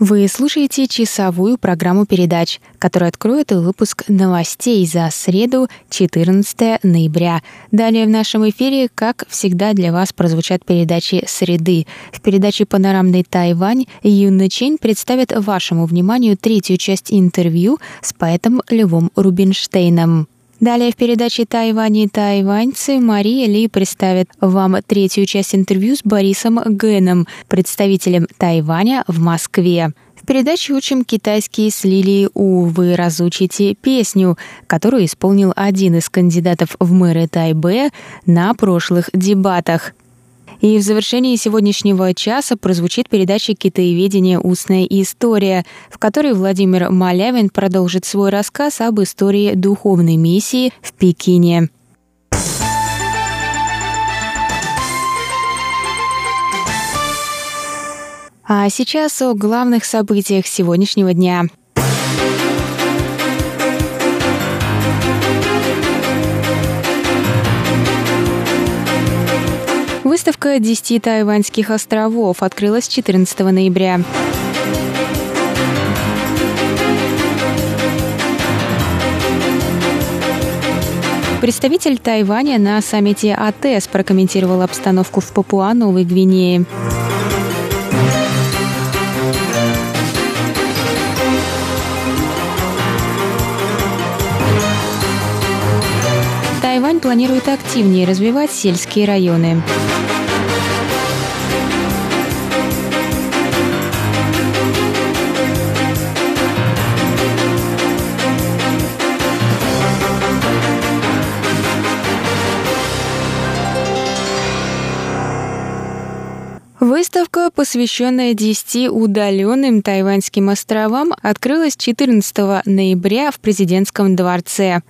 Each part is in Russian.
Вы слушаете часовую программу передач, которая откроет выпуск новостей за среду, 14 ноября. Далее в нашем эфире, как всегда, для вас прозвучат передачи «Среды». В передаче «Панорамный Тайвань» Юна Чень представит вашему вниманию третью часть интервью с поэтом Львом Рубинштейном. Далее в передаче «Тайвань и тайваньцы» Мария Ли представит вам третью часть интервью с Борисом Гэном, представителем Тайваня в Москве. В передаче «Учим китайский» с Лилией У вы разучите песню, которую исполнил один из кандидатов в мэры Тайбе на прошлых дебатах. И в завершении сегодняшнего часа прозвучит передача «Китаеведение. Устная история», в которой Владимир Малявин продолжит свой рассказ об истории духовной миссии в Пекине. А сейчас о главных событиях сегодняшнего дня. Выставка 10 тайваньских островов открылась 14 ноября. Представитель Тайваня на саммите АТС прокомментировал обстановку в Папуа-Новой Гвинее. Тайвань планирует активнее развивать сельские районы. Выставка, посвященная 10 удаленным тайваньским островам, открылась 14 ноября в президентском дворце.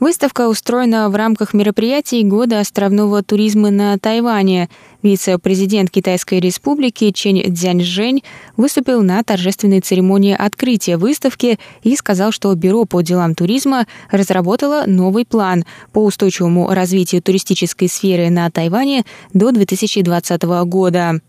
Выставка устроена в рамках мероприятий Года островного туризма на Тайване. Вице-президент Китайской республики Чен Цзяньжэнь выступил на торжественной церемонии открытия выставки и сказал, что Бюро по делам туризма разработало новый план по устойчивому развитию туристической сферы на Тайване до 2020 года.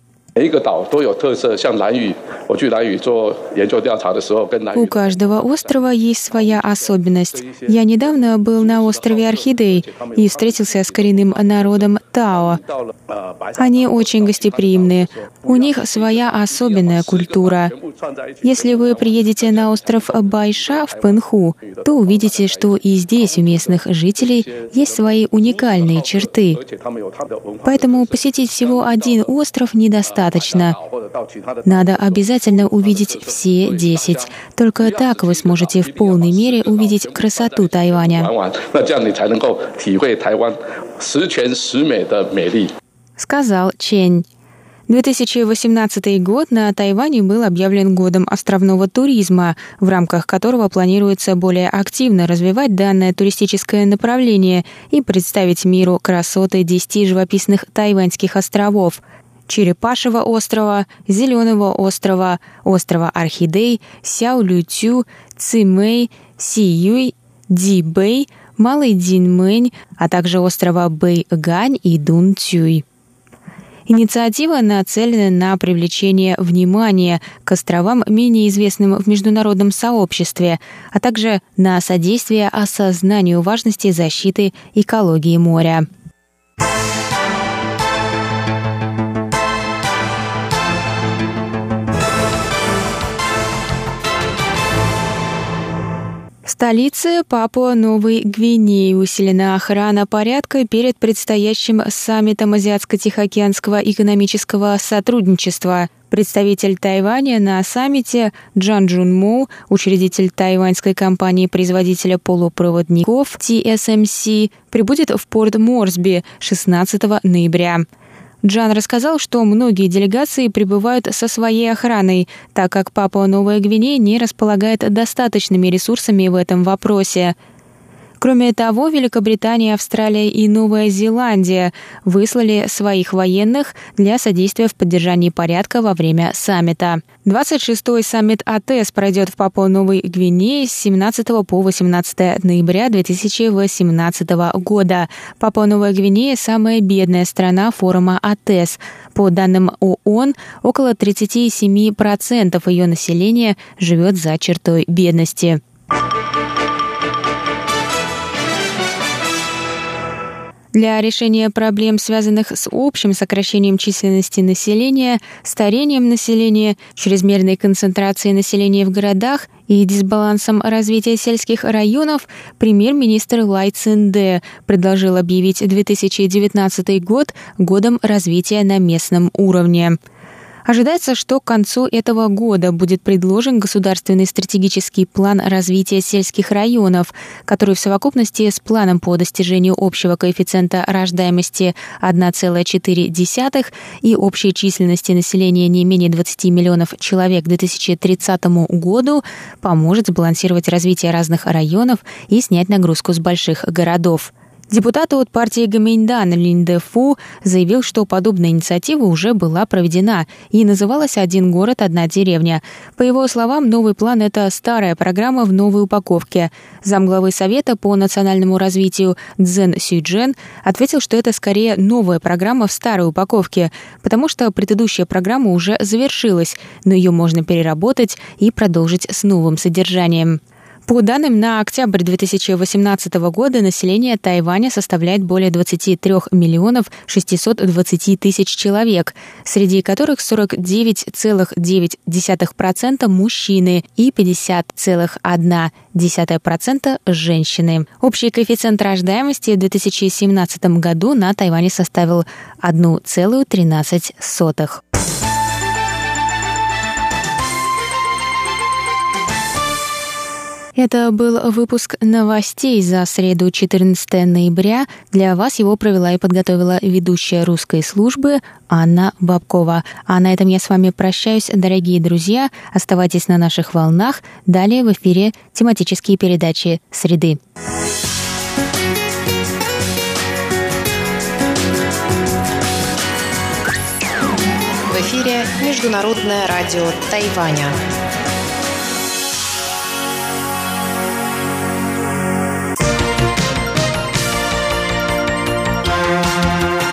У каждого острова есть своя особенность. Я недавно был на острове Орхидей и встретился с коренным народом Тао. Они очень гостеприимные. У них своя особенная культура. Если вы приедете на остров Байша в Пенху, то увидите, что и здесь у местных жителей есть свои уникальные черты. Поэтому посетить всего один остров недостаточно достаточно. Надо обязательно увидеть все 10. Только так вы сможете в полной мере увидеть красоту Тайваня. Сказал Чень. 2018 год на Тайване был объявлен годом островного туризма, в рамках которого планируется более активно развивать данное туристическое направление и представить миру красоты 10 живописных тайваньских островов – Черепашьего острова, Зеленого острова, острова Орхидей, Сяолютю, Цимэй, Сиюй, Дибэй, Малый Динмэнь, а также острова Бэй-Гань и Дун-Тюй. Инициатива нацелена на привлечение внимания к островам, менее известным в международном сообществе, а также на содействие осознанию важности защиты экологии моря. Столице Папуа-Новой Гвинеи усилена охрана порядка перед предстоящим саммитом Азиатско-Тихоокеанского экономического сотрудничества. Представитель Тайваня на саммите Джан Джун Му, учредитель тайваньской компании-производителя полупроводников TSMC, прибудет в порт Морсби 16 ноября. Джан рассказал, что многие делегации прибывают со своей охраной, так как Папуа Новая Гвинея не располагает достаточными ресурсами в этом вопросе – Кроме того, Великобритания, Австралия и Новая Зеландия выслали своих военных для содействия в поддержании порядка во время саммита. 26-й саммит АТС пройдет в Папуа-Новой Гвинее с 17 по 18 ноября 2018 года. Папуа-Новая Гвинея – самая бедная страна форума АТС. По данным ООН, около 37% ее населения живет за чертой бедности. Для решения проблем, связанных с общим сокращением численности населения, старением населения, чрезмерной концентрацией населения в городах и дисбалансом развития сельских районов, премьер-министр Лай Цинде предложил объявить 2019 год годом развития на местном уровне. Ожидается, что к концу этого года будет предложен государственный стратегический план развития сельских районов, который в совокупности с планом по достижению общего коэффициента рождаемости 1,4 и общей численности населения не менее 20 миллионов человек к 2030 году поможет сбалансировать развитие разных районов и снять нагрузку с больших городов. Депутат от партии Гаминьдан Линде Фу заявил, что подобная инициатива уже была проведена и называлась «Один город, одна деревня». По его словам, новый план – это старая программа в новой упаковке. Замглавы Совета по национальному развитию Цзэн Сюйджен ответил, что это скорее новая программа в старой упаковке, потому что предыдущая программа уже завершилась, но ее можно переработать и продолжить с новым содержанием. По данным на октябрь 2018 года население Тайваня составляет более 23 миллионов 620 тысяч человек, среди которых 49,9% мужчины и 50,1% женщины. Общий коэффициент рождаемости в 2017 году на Тайване составил 1,13. Это был выпуск новостей за среду 14 ноября. Для вас его провела и подготовила ведущая русской службы Анна Бабкова. А на этом я с вами прощаюсь, дорогие друзья. Оставайтесь на наших волнах. Далее в эфире тематические передачи «Среды». В эфире Международное радио Тайваня.